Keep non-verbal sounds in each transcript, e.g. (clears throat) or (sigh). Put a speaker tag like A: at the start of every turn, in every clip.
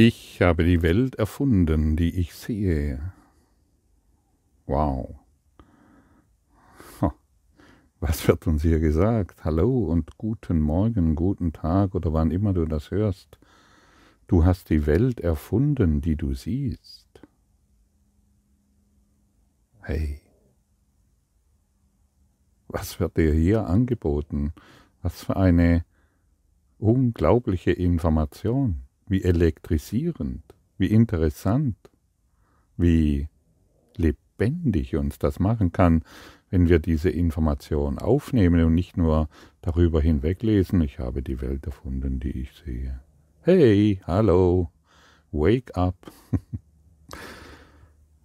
A: Ich habe die Welt erfunden, die ich sehe. Wow. Was wird uns hier gesagt? Hallo und guten Morgen, guten Tag oder wann immer du das hörst. Du hast die Welt erfunden, die du siehst. Hey, was wird dir hier angeboten? Was für eine unglaubliche Information wie elektrisierend, wie interessant, wie lebendig uns das machen kann, wenn wir diese Information aufnehmen und nicht nur darüber hinweglesen, ich habe die Welt erfunden, die ich sehe. Hey, hallo, wake up. (laughs)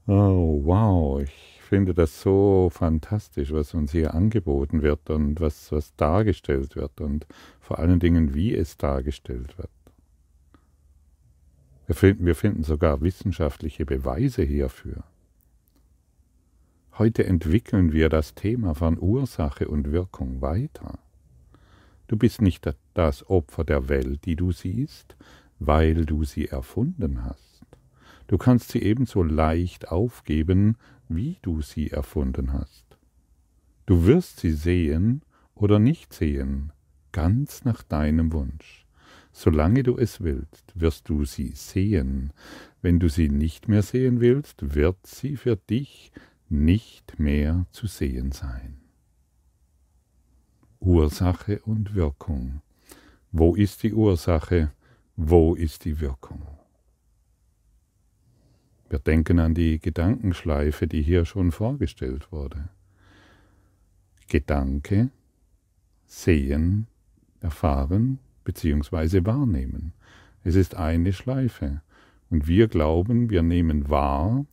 A: oh, wow, ich finde das so fantastisch, was uns hier angeboten wird und was, was dargestellt wird und vor allen Dingen, wie es dargestellt wird. Wir finden, wir finden sogar wissenschaftliche Beweise hierfür. Heute entwickeln wir das Thema von Ursache und Wirkung weiter. Du bist nicht das Opfer der Welt, die du siehst, weil du sie erfunden hast. Du kannst sie ebenso leicht aufgeben, wie du sie erfunden hast. Du wirst sie sehen oder nicht sehen, ganz nach deinem Wunsch. Solange du es willst, wirst du sie sehen. Wenn du sie nicht mehr sehen willst, wird sie für dich nicht mehr zu sehen sein. Ursache und Wirkung. Wo ist die Ursache? Wo ist die Wirkung? Wir denken an die Gedankenschleife, die hier schon vorgestellt wurde. Gedanke, sehen, erfahren, beziehungsweise wahrnehmen. Es ist eine Schleife. Und wir glauben, wir nehmen wahr,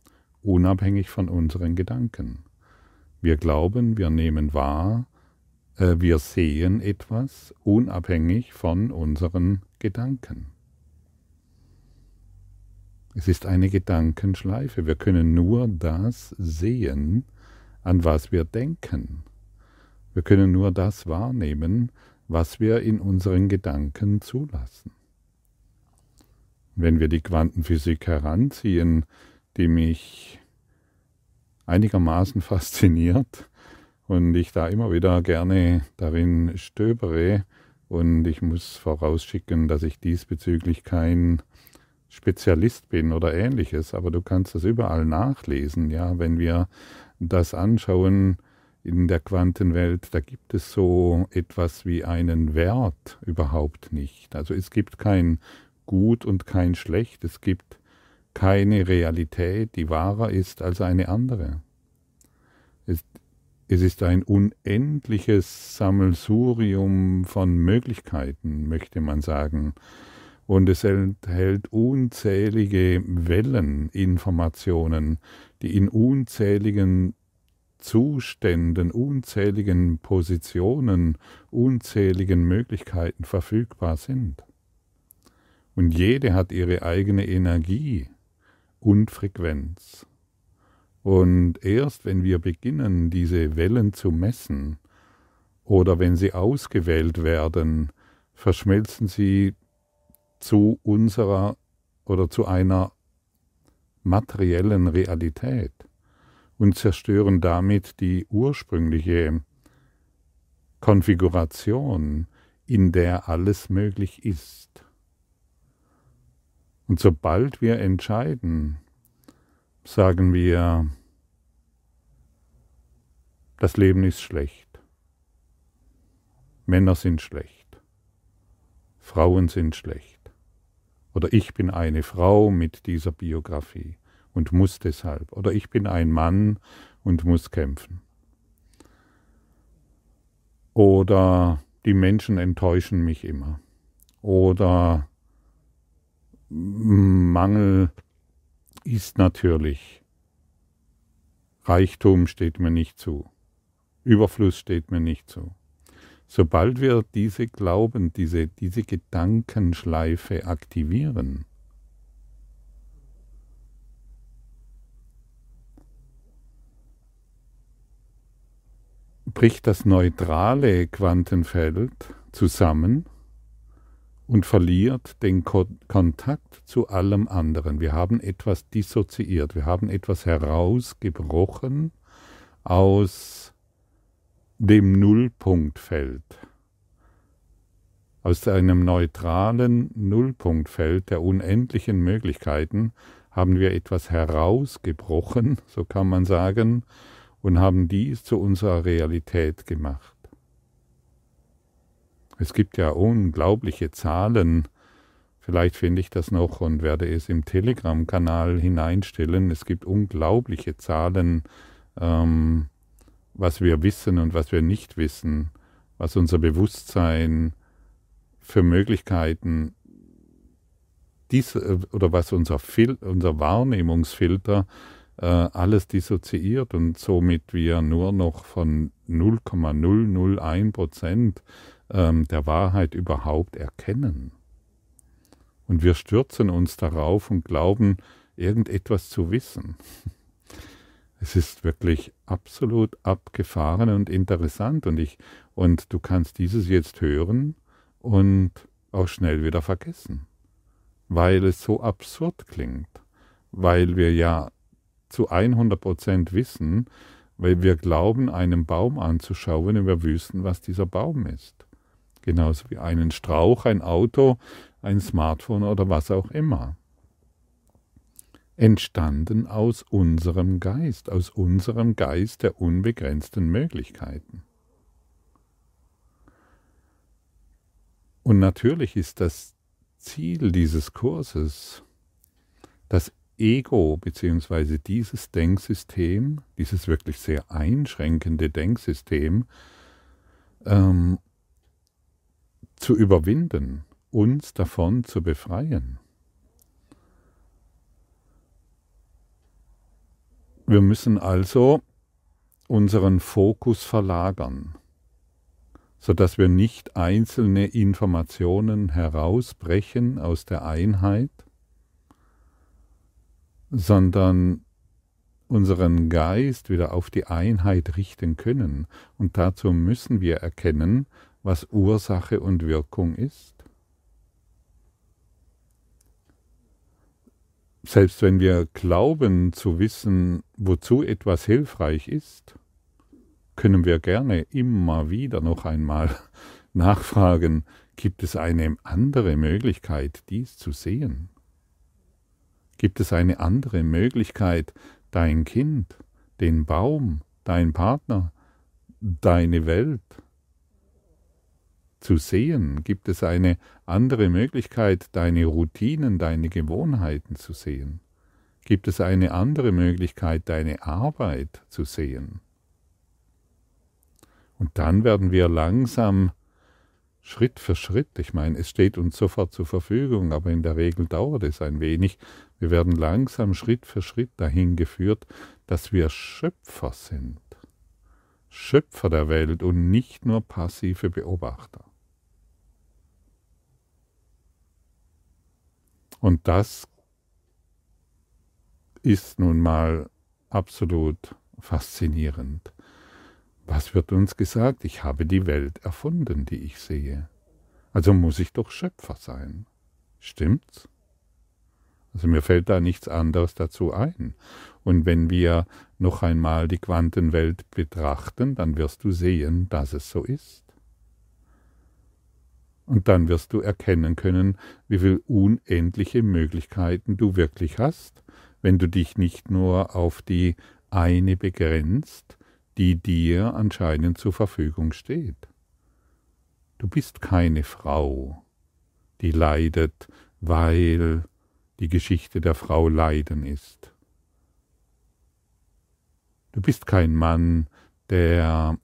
A: unabhängig von unseren Gedanken. Wir glauben, wir nehmen wahr, äh, wir sehen etwas unabhängig von unseren Gedanken. Es ist eine Gedankenschleife. Wir können nur das sehen, an was wir denken. Wir können nur das wahrnehmen, was wir in unseren Gedanken zulassen. Wenn wir die Quantenphysik heranziehen, die mich einigermaßen (laughs) fasziniert und ich da immer wieder gerne darin stöbere, und ich muss vorausschicken, dass ich diesbezüglich kein Spezialist bin oder ähnliches, aber du kannst das überall nachlesen, ja, wenn wir das anschauen, in der Quantenwelt, da gibt es so etwas wie einen Wert überhaupt nicht. Also es gibt kein Gut und kein Schlecht, es gibt keine Realität, die wahrer ist als eine andere. Es, es ist ein unendliches Sammelsurium von Möglichkeiten, möchte man sagen. Und es enthält unzählige Welleninformationen, die in unzähligen Zuständen, unzähligen Positionen, unzähligen Möglichkeiten verfügbar sind. Und jede hat ihre eigene Energie und Frequenz. Und erst wenn wir beginnen, diese Wellen zu messen, oder wenn sie ausgewählt werden, verschmelzen sie zu unserer oder zu einer materiellen Realität und zerstören damit die ursprüngliche Konfiguration, in der alles möglich ist. Und sobald wir entscheiden, sagen wir, das Leben ist schlecht, Männer sind schlecht, Frauen sind schlecht, oder ich bin eine Frau mit dieser Biografie und muss deshalb. Oder ich bin ein Mann und muss kämpfen. Oder die Menschen enttäuschen mich immer. Oder Mangel ist natürlich. Reichtum steht mir nicht zu. Überfluss steht mir nicht zu. Sobald wir diese Glauben, diese, diese Gedankenschleife aktivieren, bricht das neutrale Quantenfeld zusammen und verliert den Ko Kontakt zu allem anderen. Wir haben etwas dissoziiert, wir haben etwas herausgebrochen aus dem Nullpunktfeld, aus einem neutralen Nullpunktfeld der unendlichen Möglichkeiten haben wir etwas herausgebrochen, so kann man sagen, und haben dies zu unserer Realität gemacht. Es gibt ja unglaubliche Zahlen, vielleicht finde ich das noch und werde es im Telegram-Kanal hineinstellen. Es gibt unglaubliche Zahlen, ähm, was wir wissen und was wir nicht wissen, was unser Bewusstsein für Möglichkeiten dies, äh, oder was unser, Fil unser Wahrnehmungsfilter äh, alles dissoziiert und somit wir nur noch von 0,001 Prozent ähm, der Wahrheit überhaupt erkennen. Und wir stürzen uns darauf und glauben, irgendetwas zu wissen. (laughs) Es ist wirklich absolut abgefahren und interessant und ich und du kannst dieses jetzt hören und auch schnell wieder vergessen, weil es so absurd klingt, weil wir ja zu 100 Prozent wissen, weil wir glauben, einen Baum anzuschauen und wir wüssten, was dieser Baum ist. Genauso wie einen Strauch, ein Auto, ein Smartphone oder was auch immer. Entstanden aus unserem Geist, aus unserem Geist der unbegrenzten Möglichkeiten. Und natürlich ist das Ziel dieses Kurses, das Ego bzw. dieses Denksystem, dieses wirklich sehr einschränkende Denksystem, ähm, zu überwinden, uns davon zu befreien. Wir müssen also unseren Fokus verlagern, sodass wir nicht einzelne Informationen herausbrechen aus der Einheit, sondern unseren Geist wieder auf die Einheit richten können. Und dazu müssen wir erkennen, was Ursache und Wirkung ist? Selbst wenn wir glauben zu wissen, wozu etwas hilfreich ist, können wir gerne immer wieder noch einmal (laughs) nachfragen, gibt es eine andere Möglichkeit, dies zu sehen? Gibt es eine andere Möglichkeit, dein Kind, den Baum, dein Partner, deine Welt, zu sehen? Gibt es eine andere Möglichkeit, deine Routinen, deine Gewohnheiten zu sehen? Gibt es eine andere Möglichkeit, deine Arbeit zu sehen? Und dann werden wir langsam Schritt für Schritt, ich meine, es steht uns sofort zur Verfügung, aber in der Regel dauert es ein wenig, wir werden langsam Schritt für Schritt dahin geführt, dass wir Schöpfer sind. Schöpfer der Welt und nicht nur passive Beobachter. Und das ist nun mal absolut faszinierend. Was wird uns gesagt? Ich habe die Welt erfunden, die ich sehe. Also muss ich doch Schöpfer sein. Stimmt's? Also mir fällt da nichts anderes dazu ein. Und wenn wir noch einmal die Quantenwelt betrachten, dann wirst du sehen, dass es so ist. Und dann wirst du erkennen können, wie viele unendliche Möglichkeiten du wirklich hast, wenn du dich nicht nur auf die eine begrenzt, die dir anscheinend zur Verfügung steht. Du bist keine Frau, die leidet, weil die Geschichte der Frau Leiden ist. Du bist kein Mann, der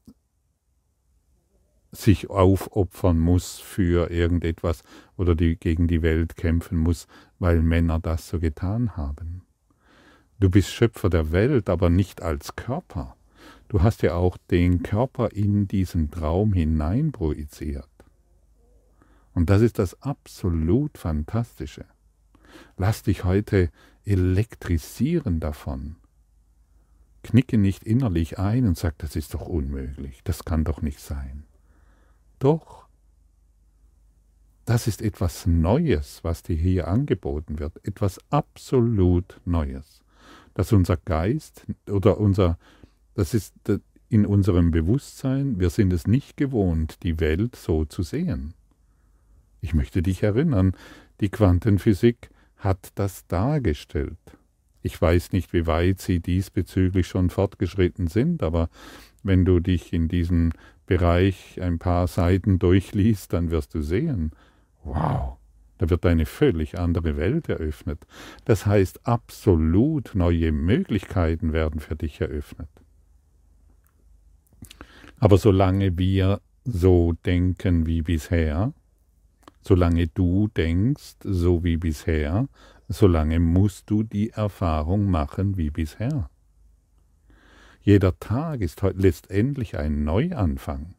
A: sich aufopfern muss für irgendetwas oder die gegen die Welt kämpfen muss, weil Männer das so getan haben. Du bist Schöpfer der Welt, aber nicht als Körper. Du hast ja auch den Körper in diesen Traum hinein projiziert. Und das ist das absolut Fantastische. Lass dich heute elektrisieren davon. Knicke nicht innerlich ein und sag, das ist doch unmöglich, das kann doch nicht sein. Doch. das ist etwas Neues, was dir hier angeboten wird, etwas absolut Neues, dass unser Geist oder unser, das ist in unserem Bewusstsein, wir sind es nicht gewohnt, die Welt so zu sehen. Ich möchte dich erinnern, die Quantenphysik hat das dargestellt. Ich weiß nicht, wie weit sie diesbezüglich schon fortgeschritten sind, aber wenn du dich in diesem Bereich ein paar Seiten durchliest, dann wirst du sehen, wow, da wird eine völlig andere Welt eröffnet. Das heißt, absolut neue Möglichkeiten werden für dich eröffnet. Aber solange wir so denken wie bisher, solange du denkst so wie bisher, solange musst du die Erfahrung machen wie bisher. Jeder Tag ist letztendlich ein Neuanfang.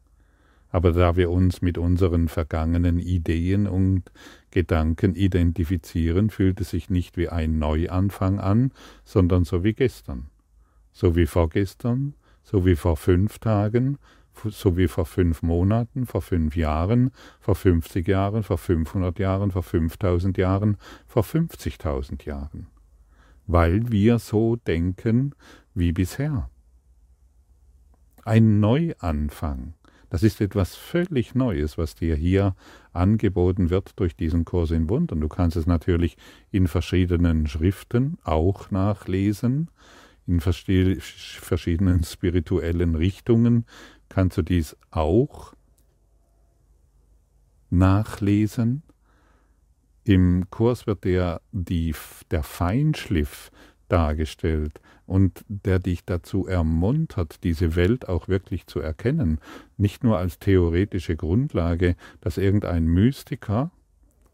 A: Aber da wir uns mit unseren vergangenen Ideen und Gedanken identifizieren, fühlt es sich nicht wie ein Neuanfang an, sondern so wie gestern, so wie vorgestern, so wie vor fünf Tagen, so wie vor fünf Monaten, vor fünf Jahren, vor 50 Jahren, vor 500 Jahren, vor 5000 Jahren, vor 50.000 Jahren. Weil wir so denken wie bisher. Ein Neuanfang. Das ist etwas völlig Neues, was dir hier angeboten wird durch diesen Kurs in Wundern. Du kannst es natürlich in verschiedenen Schriften auch nachlesen, in verschiedenen spirituellen Richtungen kannst du dies auch nachlesen. Im Kurs wird der, die, der Feinschliff dargestellt und der dich dazu ermuntert, diese Welt auch wirklich zu erkennen, nicht nur als theoretische Grundlage, dass irgendein Mystiker,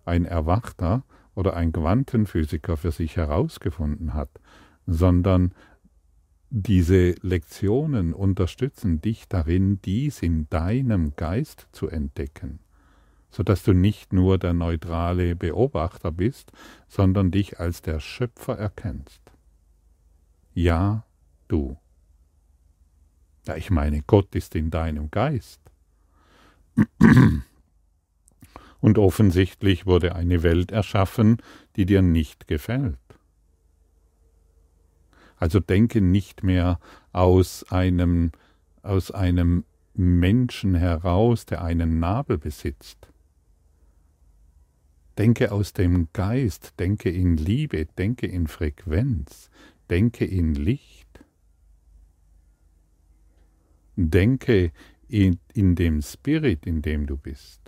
A: ein Erwachter oder ein Quantenphysiker für sich herausgefunden hat, sondern diese Lektionen unterstützen dich darin, dies in deinem Geist zu entdecken, sodass du nicht nur der neutrale Beobachter bist, sondern dich als der Schöpfer erkennst. Ja, du. Ja, ich meine, Gott ist in deinem Geist. Und offensichtlich wurde eine Welt erschaffen, die dir nicht gefällt. Also denke nicht mehr aus einem, aus einem Menschen heraus, der einen Nabel besitzt. Denke aus dem Geist, denke in Liebe, denke in Frequenz, denke in Licht. Denke in, in dem Spirit, in dem du bist.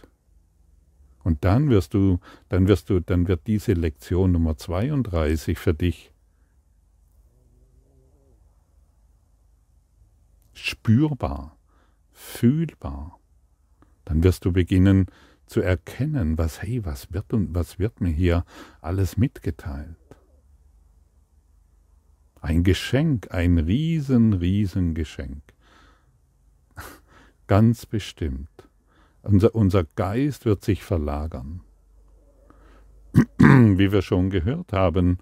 A: Und dann wirst du, dann wirst du, dann wird diese Lektion Nummer 32 für dich spürbar, fühlbar, dann wirst du beginnen zu erkennen, was, hey, was wird und was wird mir hier alles mitgeteilt. Ein Geschenk, ein riesen, riesen Geschenk. (laughs) Ganz bestimmt. Unser, unser Geist wird sich verlagern. (clears throat) Wie wir schon gehört haben,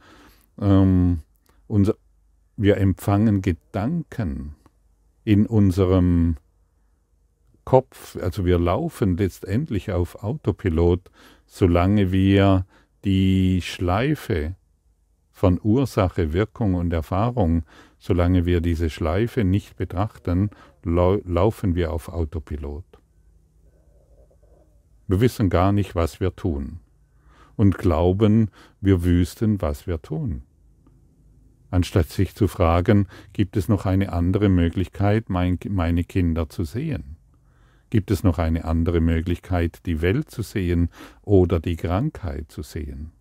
A: ähm, unser, wir empfangen Gedanken in unserem Kopf, also wir laufen letztendlich auf Autopilot, solange wir die Schleife von Ursache, Wirkung und Erfahrung, solange wir diese Schleife nicht betrachten, lau laufen wir auf Autopilot. Wir wissen gar nicht, was wir tun und glauben, wir wüssten, was wir tun anstatt sich zu fragen, gibt es noch eine andere Möglichkeit, mein, meine Kinder zu sehen? Gibt es noch eine andere Möglichkeit, die Welt zu sehen oder die Krankheit zu sehen?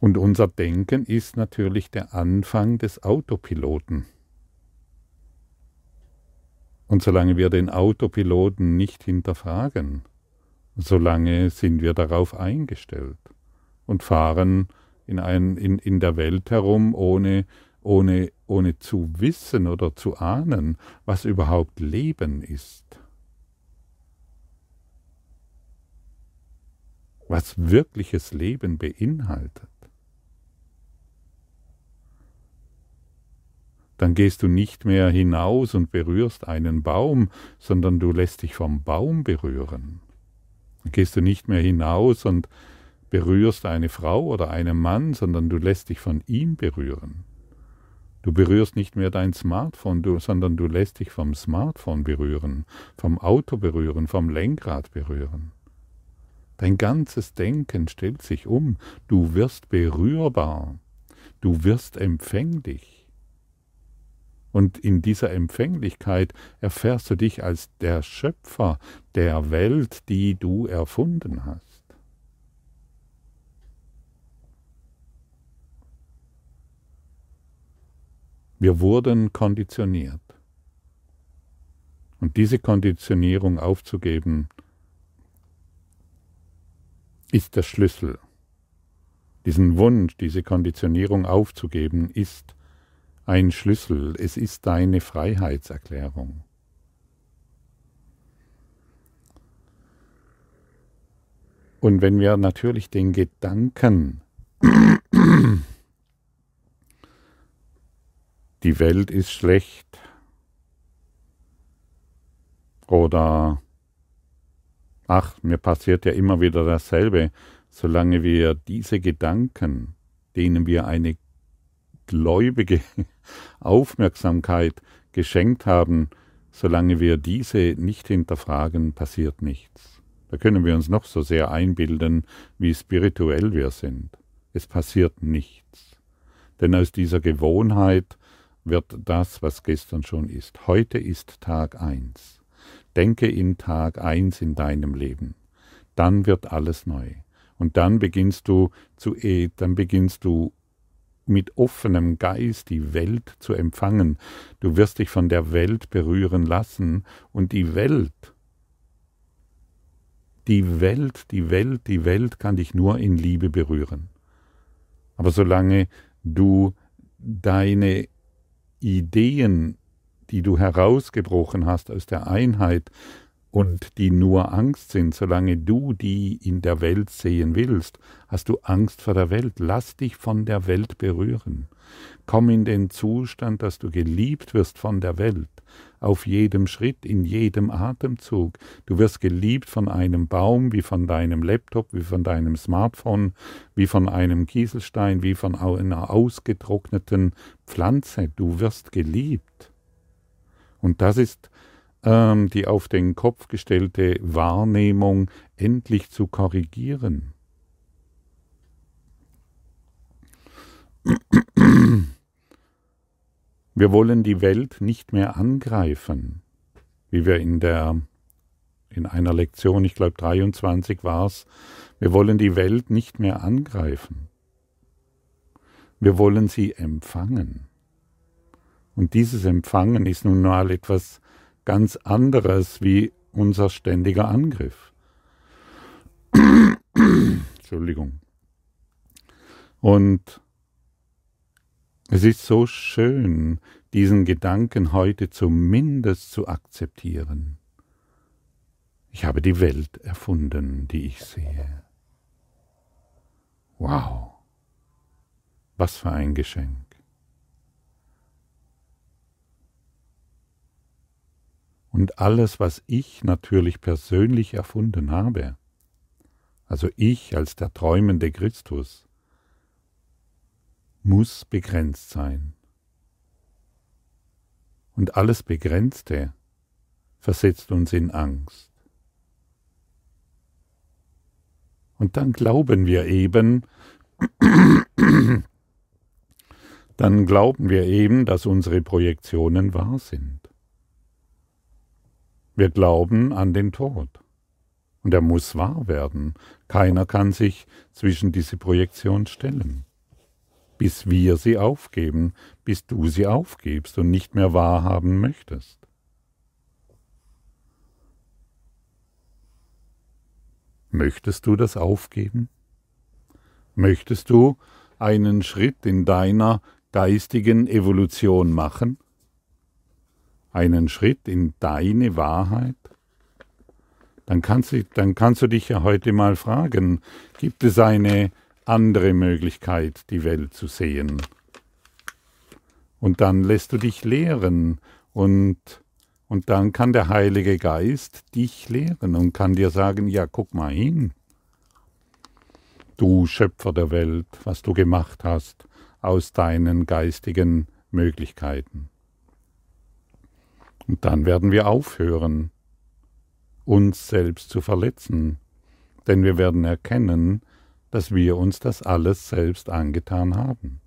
A: Und unser Denken ist natürlich der Anfang des Autopiloten. Und solange wir den Autopiloten nicht hinterfragen, solange sind wir darauf eingestellt und fahren in, ein, in, in der Welt herum, ohne, ohne, ohne zu wissen oder zu ahnen, was überhaupt Leben ist. Was wirkliches Leben beinhaltet. dann gehst du nicht mehr hinaus und berührst einen Baum, sondern du lässt dich vom Baum berühren. Dann gehst du nicht mehr hinaus und berührst eine Frau oder einen Mann, sondern du lässt dich von ihm berühren. Du berührst nicht mehr dein Smartphone, du, sondern du lässt dich vom Smartphone berühren, vom Auto berühren, vom Lenkrad berühren. Dein ganzes Denken stellt sich um, du wirst berührbar, du wirst empfänglich. Und in dieser Empfänglichkeit erfährst du dich als der Schöpfer der Welt, die du erfunden hast. Wir wurden konditioniert. Und diese Konditionierung aufzugeben, ist der Schlüssel. Diesen Wunsch, diese Konditionierung aufzugeben, ist ein Schlüssel. Es ist deine Freiheitserklärung. Und wenn wir natürlich den Gedanken, die Welt ist schlecht oder ach, mir passiert ja immer wieder dasselbe, solange wir diese Gedanken, denen wir eine gläubige (laughs) Aufmerksamkeit geschenkt haben, solange wir diese nicht hinterfragen, passiert nichts. Da können wir uns noch so sehr einbilden, wie spirituell wir sind. Es passiert nichts. Denn aus dieser Gewohnheit wird das, was gestern schon ist. Heute ist Tag eins. Denke in Tag eins in deinem Leben. Dann wird alles neu. Und dann beginnst du zu, dann beginnst du mit offenem Geist die Welt zu empfangen. Du wirst dich von der Welt berühren lassen und die Welt, die Welt, die Welt, die Welt kann dich nur in Liebe berühren. Aber solange du deine Ideen die du herausgebrochen hast aus der Einheit und die nur Angst sind, solange du die in der Welt sehen willst, hast du Angst vor der Welt. Lass dich von der Welt berühren. Komm in den Zustand, dass du geliebt wirst von der Welt, auf jedem Schritt, in jedem Atemzug. Du wirst geliebt von einem Baum, wie von deinem Laptop, wie von deinem Smartphone, wie von einem Kieselstein, wie von einer ausgetrockneten Pflanze. Du wirst geliebt. Und das ist ähm, die auf den Kopf gestellte Wahrnehmung endlich zu korrigieren. Wir wollen die Welt nicht mehr angreifen, wie wir in der in einer Lektion, ich glaube 23 war es, wir wollen die Welt nicht mehr angreifen. Wir wollen sie empfangen. Und dieses Empfangen ist nun mal etwas ganz anderes wie unser ständiger Angriff. (coughs) Entschuldigung. Und es ist so schön, diesen Gedanken heute zumindest zu akzeptieren. Ich habe die Welt erfunden, die ich sehe. Wow, was für ein Geschenk. und alles, was ich natürlich persönlich erfunden habe, also ich als der träumende Christus, muss begrenzt sein. Und alles Begrenzte versetzt uns in Angst. Und dann glauben wir eben, (clears throat) dann glauben wir eben, dass unsere Projektionen wahr sind. Wir glauben an den Tod. Und er muss wahr werden. Keiner kann sich zwischen diese Projektion stellen. Bis wir sie aufgeben, bis du sie aufgibst und nicht mehr wahrhaben möchtest. Möchtest du das aufgeben? Möchtest du einen Schritt in deiner geistigen Evolution machen? einen Schritt in deine Wahrheit, dann kannst, du, dann kannst du dich ja heute mal fragen, gibt es eine andere Möglichkeit, die Welt zu sehen? Und dann lässt du dich lehren und, und dann kann der Heilige Geist dich lehren und kann dir sagen, ja, guck mal hin, du Schöpfer der Welt, was du gemacht hast aus deinen geistigen Möglichkeiten. Und dann werden wir aufhören, uns selbst zu verletzen, denn wir werden erkennen, dass wir uns das alles selbst angetan haben.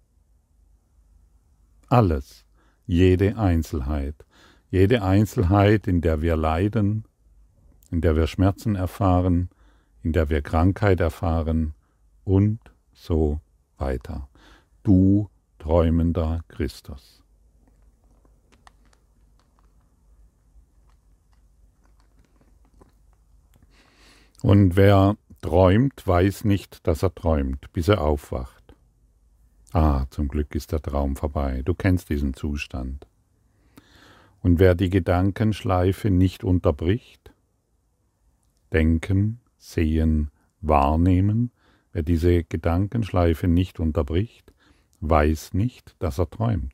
A: Alles, jede Einzelheit, jede Einzelheit, in der wir leiden, in der wir Schmerzen erfahren, in der wir Krankheit erfahren und so weiter. Du träumender Christus. Und wer träumt, weiß nicht, dass er träumt, bis er aufwacht. Ah, zum Glück ist der Traum vorbei. Du kennst diesen Zustand. Und wer die Gedankenschleife nicht unterbricht, denken, sehen, wahrnehmen, wer diese Gedankenschleife nicht unterbricht, weiß nicht, dass er träumt,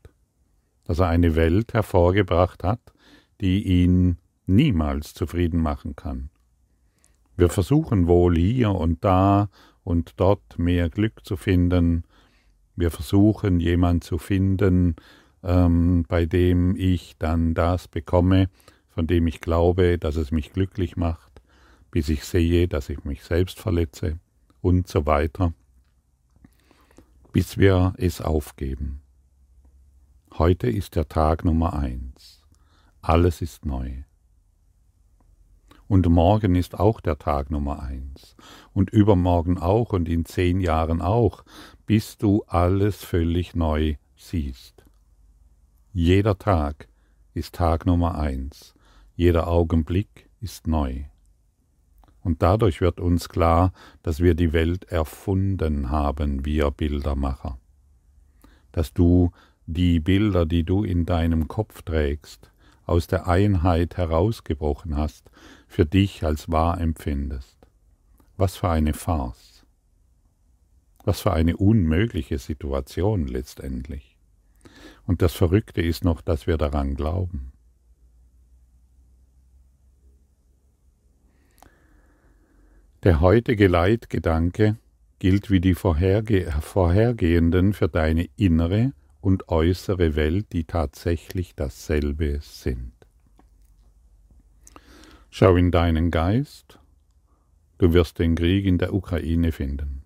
A: dass er eine Welt hervorgebracht hat, die ihn niemals zufrieden machen kann. Wir versuchen wohl hier und da und dort mehr Glück zu finden. Wir versuchen jemand zu finden, ähm, bei dem ich dann das bekomme, von dem ich glaube, dass es mich glücklich macht, bis ich sehe, dass ich mich selbst verletze und so weiter, bis wir es aufgeben. Heute ist der Tag Nummer eins. Alles ist neu. Und morgen ist auch der Tag Nummer eins. Und übermorgen auch und in zehn Jahren auch, bis du alles völlig neu siehst. Jeder Tag ist Tag Nummer eins. Jeder Augenblick ist neu. Und dadurch wird uns klar, dass wir die Welt erfunden haben, wir Bildermacher. Dass du die Bilder, die du in deinem Kopf trägst, aus der Einheit herausgebrochen hast, für dich als wahr empfindest. Was für eine Farce. Was für eine unmögliche Situation letztendlich. Und das Verrückte ist noch, dass wir daran glauben. Der heutige Leitgedanke gilt wie die vorherge vorhergehenden für deine innere und äußere Welt, die tatsächlich dasselbe sind. Schau in deinen Geist, du wirst den Krieg in der Ukraine finden.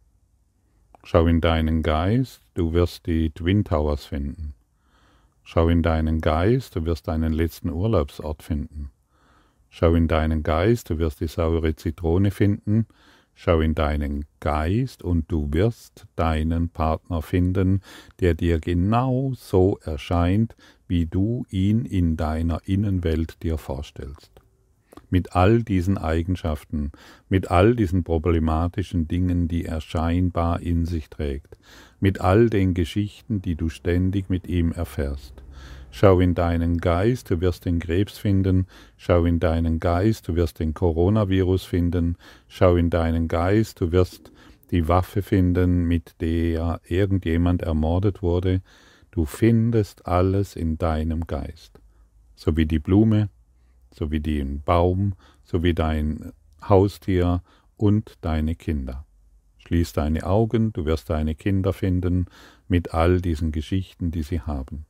A: Schau in deinen Geist, du wirst die Twin Towers finden. Schau in deinen Geist, du wirst deinen letzten Urlaubsort finden. Schau in deinen Geist, du wirst die saure Zitrone finden, Schau in deinen Geist und du wirst deinen Partner finden, der dir genau so erscheint, wie du ihn in deiner Innenwelt dir vorstellst. Mit all diesen Eigenschaften, mit all diesen problematischen Dingen, die er scheinbar in sich trägt, mit all den Geschichten, die du ständig mit ihm erfährst. Schau in deinen Geist, du wirst den Krebs finden. Schau in deinen Geist, du wirst den Coronavirus finden. Schau in deinen Geist, du wirst die Waffe finden, mit der irgendjemand ermordet wurde. Du findest alles in deinem Geist. So wie die Blume, so wie den Baum, so wie dein Haustier und deine Kinder. Schließ deine Augen, du wirst deine Kinder finden mit all diesen Geschichten, die sie haben.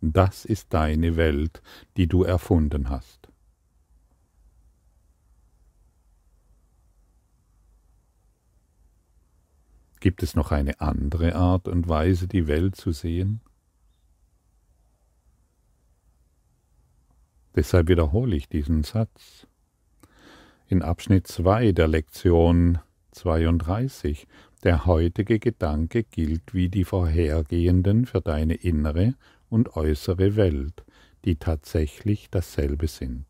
A: Das ist deine Welt, die du erfunden hast. Gibt es noch eine andere Art und Weise, die Welt zu sehen? Deshalb wiederhole ich diesen Satz. In Abschnitt 2 der Lektion 32 der heutige Gedanke gilt wie die vorhergehenden für deine innere und äußere Welt, die tatsächlich dasselbe sind.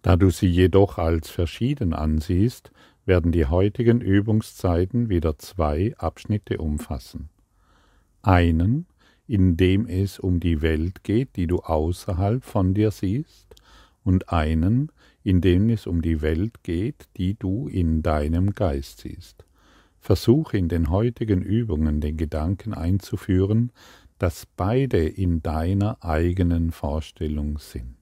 A: Da du sie jedoch als verschieden ansiehst, werden die heutigen Übungszeiten wieder zwei Abschnitte umfassen. Einen, in dem es um die Welt geht, die du außerhalb von dir siehst, und einen, in dem es um die Welt geht, die du in deinem Geist siehst. Versuche in den heutigen Übungen den Gedanken einzuführen, dass beide in deiner eigenen Vorstellung sind.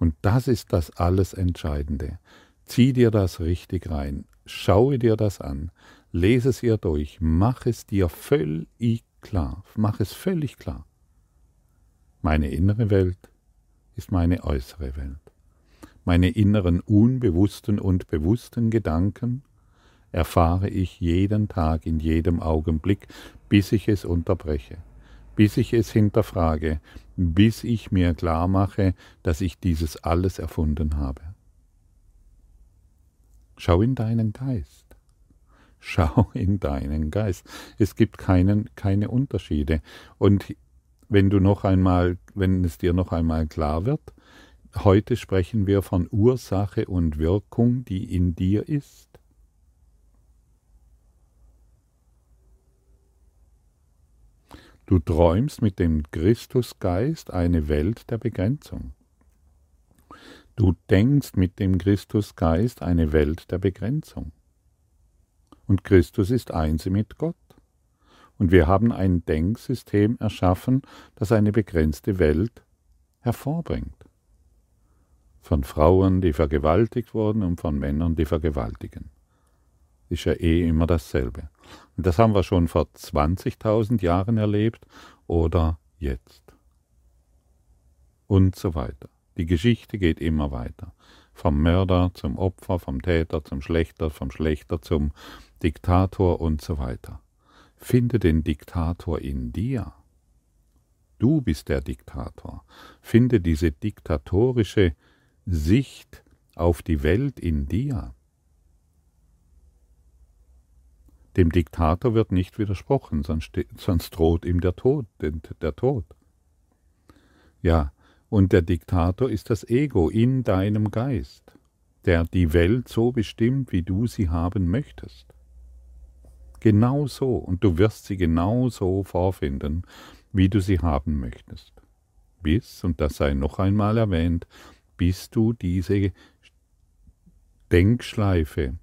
A: Und das ist das alles Entscheidende. Zieh dir das richtig rein, schaue dir das an, lese es ihr durch, mach es dir völlig klar, mach es völlig klar. Meine innere Welt ist meine äußere Welt. Meine inneren unbewussten und bewussten Gedanken erfahre ich jeden Tag in jedem Augenblick, bis ich es unterbreche, bis ich es hinterfrage, bis ich mir klar mache, dass ich dieses alles erfunden habe. Schau in deinen Geist. Schau in deinen Geist. Es gibt keinen, keine Unterschiede. Und wenn du noch einmal, wenn es dir noch einmal klar wird, heute sprechen wir von Ursache und Wirkung, die in dir ist. Du träumst mit dem Christusgeist eine Welt der Begrenzung. Du denkst mit dem Christusgeist eine Welt der Begrenzung. Und Christus ist eins mit Gott. Und wir haben ein Denksystem erschaffen, das eine begrenzte Welt hervorbringt. Von Frauen, die vergewaltigt wurden, und von Männern, die vergewaltigen. Ist ja eh immer dasselbe. Und das haben wir schon vor 20.000 Jahren erlebt oder jetzt. Und so weiter. Die Geschichte geht immer weiter. Vom Mörder zum Opfer, vom Täter zum Schlechter, vom Schlechter zum Diktator und so weiter. Finde den Diktator in dir. Du bist der Diktator. Finde diese diktatorische Sicht auf die Welt in dir. Dem Diktator wird nicht widersprochen, sonst, sonst droht ihm der Tod, der Tod. Ja, und der Diktator ist das Ego in deinem Geist, der die Welt so bestimmt, wie du sie haben möchtest. Genau so, und du wirst sie genau so vorfinden, wie du sie haben möchtest. Bis, und das sei noch einmal erwähnt, bis du diese Denkschleife,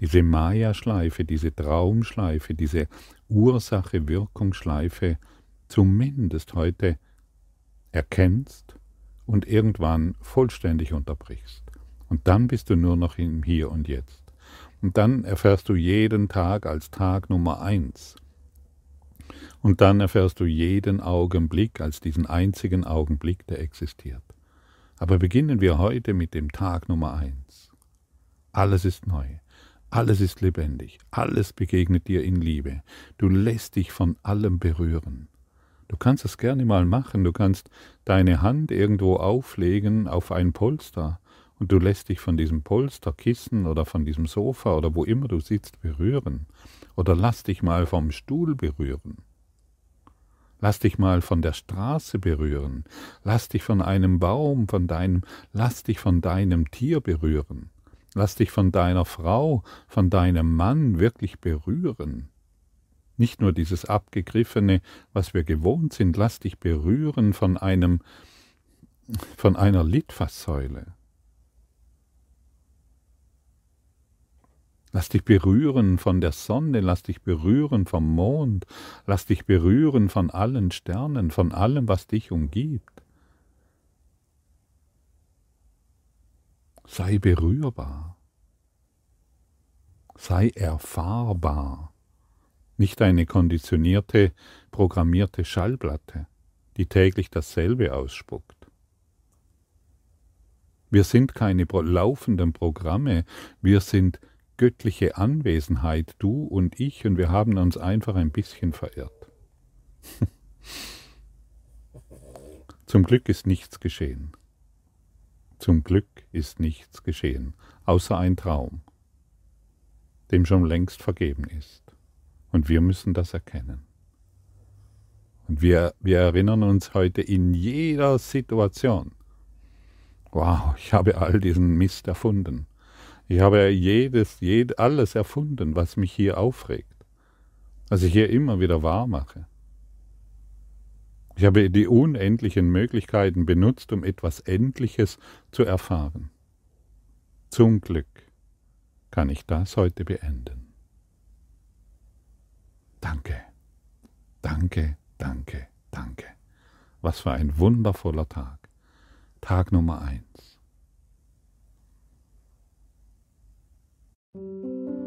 A: diese Maya-Schleife, diese Traumschleife, diese Ursache-Wirkungsschleife zumindest heute erkennst und irgendwann vollständig unterbrichst. Und dann bist du nur noch im Hier und Jetzt. Und dann erfährst du jeden Tag als Tag Nummer eins. Und dann erfährst du jeden Augenblick als diesen einzigen Augenblick, der existiert. Aber beginnen wir heute mit dem Tag Nummer eins. Alles ist neu. Alles ist lebendig, alles begegnet dir in Liebe. Du lässt dich von allem berühren. Du kannst es gerne mal machen, du kannst deine Hand irgendwo auflegen auf ein Polster und du lässt dich von diesem Polsterkissen oder von diesem Sofa oder wo immer du sitzt berühren. Oder lass dich mal vom Stuhl berühren. Lass dich mal von der Straße berühren. Lass dich von einem Baum, von deinem, lass dich von deinem Tier berühren. Lass dich von deiner Frau, von deinem Mann wirklich berühren. Nicht nur dieses abgegriffene, was wir gewohnt sind, lass dich berühren von einem, von einer Litfaßsäule. Lass dich berühren von der Sonne, lass dich berühren vom Mond, lass dich berühren von allen Sternen, von allem, was dich umgibt. Sei berührbar. Sei erfahrbar. Nicht eine konditionierte, programmierte Schallplatte, die täglich dasselbe ausspuckt. Wir sind keine laufenden Programme, wir sind göttliche Anwesenheit, du und ich, und wir haben uns einfach ein bisschen verirrt. (laughs) Zum Glück ist nichts geschehen. Zum Glück ist nichts geschehen, außer ein Traum, dem schon längst vergeben ist. Und wir müssen das erkennen. Und wir, wir erinnern uns heute in jeder Situation, wow, ich habe all diesen Mist erfunden. Ich habe jedes, jed, alles erfunden, was mich hier aufregt, was ich hier immer wieder wahr mache. Ich habe die unendlichen Möglichkeiten benutzt, um etwas Endliches zu erfahren. Zum Glück kann ich das heute beenden. Danke, danke, danke, danke. Was für ein wundervoller Tag. Tag Nummer eins. Música